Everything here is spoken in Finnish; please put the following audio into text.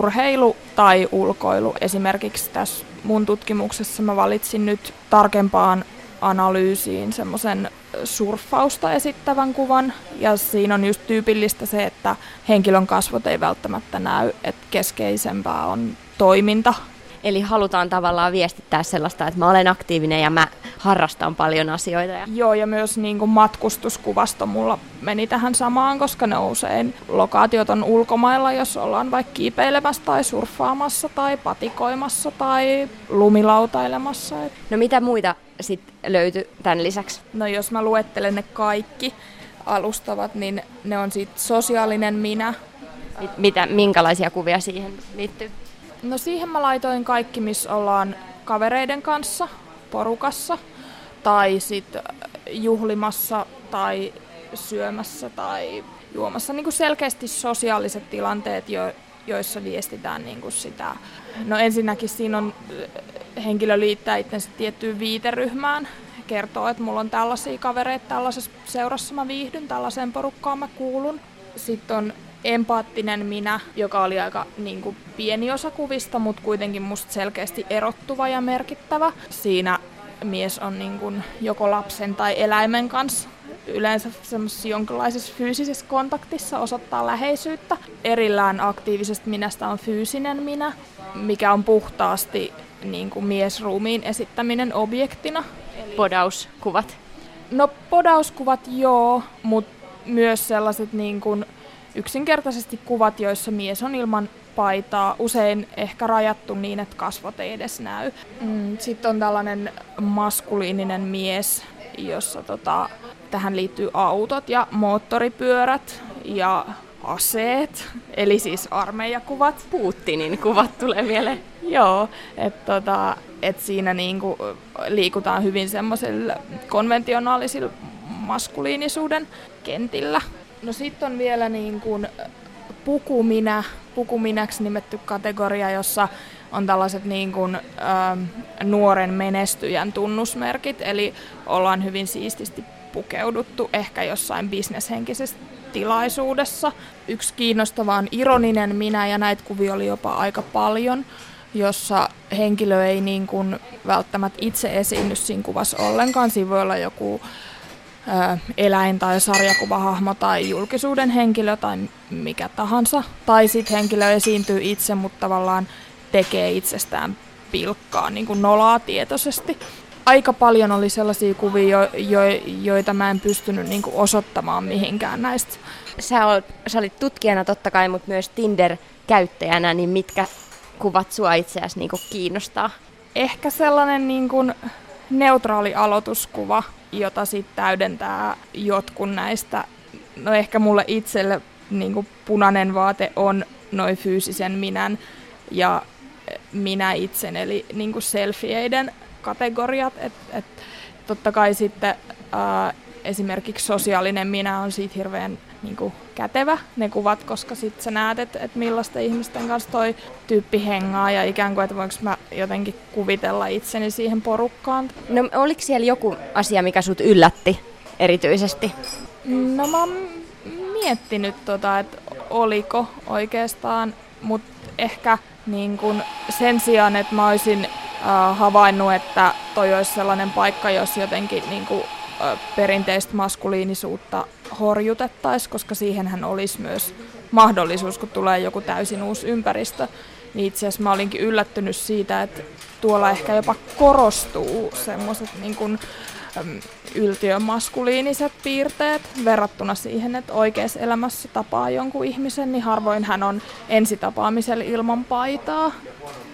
urheilu tai ulkoilu. Esimerkiksi tässä mun tutkimuksessa mä valitsin nyt tarkempaan analyysiin semmoisen surffausta esittävän kuvan. Ja siinä on just tyypillistä se, että henkilön kasvot ei välttämättä näy, että keskeisempää on toiminta. Eli halutaan tavallaan viestittää sellaista, että mä olen aktiivinen ja mä harrastan paljon asioita. Ja... Joo, ja myös niin kuin matkustuskuvasto mulla meni tähän samaan, koska ne usein lokaatiot on ulkomailla, jos ollaan vaikka kiipeilemässä tai surffaamassa tai patikoimassa tai lumilautailemassa. No mitä muita sitten löytyi tämän lisäksi? No jos mä luettelen ne kaikki alustavat, niin ne on sitten sosiaalinen minä. Mitä, minkälaisia kuvia siihen liittyy? No siihen mä laitoin kaikki, missä ollaan kavereiden kanssa, porukassa, tai sitten juhlimassa, tai syömässä, tai juomassa. Niin kuin selkeästi sosiaaliset tilanteet, jo, joissa viestitään niin kuin sitä. No ensinnäkin siinä on henkilö liittää itsensä tiettyyn viiteryhmään, kertoo, että mulla on tällaisia kavereita, tällaisessa seurassa mä viihdyn, tällaiseen porukkaan mä kuulun. Sitten on empaattinen minä, joka oli aika niin kuin, pieni osa kuvista, mutta kuitenkin musta selkeästi erottuva ja merkittävä. Siinä mies on niin kuin, joko lapsen tai eläimen kanssa yleensä semmoisessa jonkinlaisessa fyysisessä kontaktissa osoittaa läheisyyttä. Erillään aktiivisesta minästä on fyysinen minä, mikä on puhtaasti niin kuin miesruumiin esittäminen objektina. Podauskuvat? No podauskuvat joo, mutta myös sellaiset niin kuin yksinkertaisesti kuvat, joissa mies on ilman paitaa, usein ehkä rajattu niin, että kasvot ei edes näy. Mm, Sitten on tällainen maskuliininen mies, jossa tota, tähän liittyy autot ja moottoripyörät ja aseet, eli siis armeijakuvat. Putinin kuvat tulee mieleen. Joo, että tota, et siinä niinku liikutaan hyvin semmoisilla konventionaalisilla maskuliinisuuden kentillä. No sitten on vielä niin kuin pukuminä, pukuminäksi nimetty kategoria, jossa on tällaiset niin kuin, ä, nuoren menestyjän tunnusmerkit, eli ollaan hyvin siististi pukeuduttu ehkä jossain bisneshenkisessä tilaisuudessa. Yksi kiinnostava on ironinen minä, ja näitä kuvia oli jopa aika paljon, jossa henkilö ei niin kuin välttämättä itse esiinny siinä kuvassa ollenkaan. Siinä voi olla joku eläin- tai sarjakuvahahmo tai julkisuuden henkilö tai mikä tahansa. Tai sitten henkilö esiintyy itse, mutta tavallaan tekee itsestään pilkkaa, niin kuin nolaa tietoisesti. Aika paljon oli sellaisia kuvia, jo, jo, joita mä en pystynyt niin kuin osoittamaan mihinkään näistä. Sä, olet, sä olit tutkijana totta kai, mutta myös Tinder-käyttäjänä, niin mitkä kuvat sua itseäsi niin kuin kiinnostaa? Ehkä sellainen niin kuin neutraali aloituskuva, jota sitten täydentää jotkun näistä. No ehkä mulle itselle niin punainen vaate on noin fyysisen minän ja minä itsen, eli niin selfieiden kategoriat. Et, et, totta kai sitten ää, esimerkiksi sosiaalinen minä on siitä hirveän niin kuin, kätevä ne kuvat, koska sitten sä näet, että et millaista ihmisten kanssa toi tyyppi hengaa ja ikään kuin, että voinko mä jotenkin kuvitella itseni siihen porukkaan. No oliko siellä joku asia, mikä sut yllätti erityisesti? No mä oon miettinyt tota, että oliko oikeastaan, mutta ehkä niin kun sen sijaan, että mä olisin äh, havainnut, että toi olisi sellainen paikka, jos jotenkin niin kun, perinteistä maskuliinisuutta horjutettaisiin, koska siihenhän olisi myös mahdollisuus, kun tulee joku täysin uusi ympäristö. Niin itse asiassa mä olinkin yllättynyt siitä, että tuolla ehkä jopa korostuu semmoiset niin kuin, yltiömaskuliiniset piirteet verrattuna siihen, että oikeassa elämässä tapaa jonkun ihmisen, niin harvoin hän on ensitapaamisella ilman paitaa.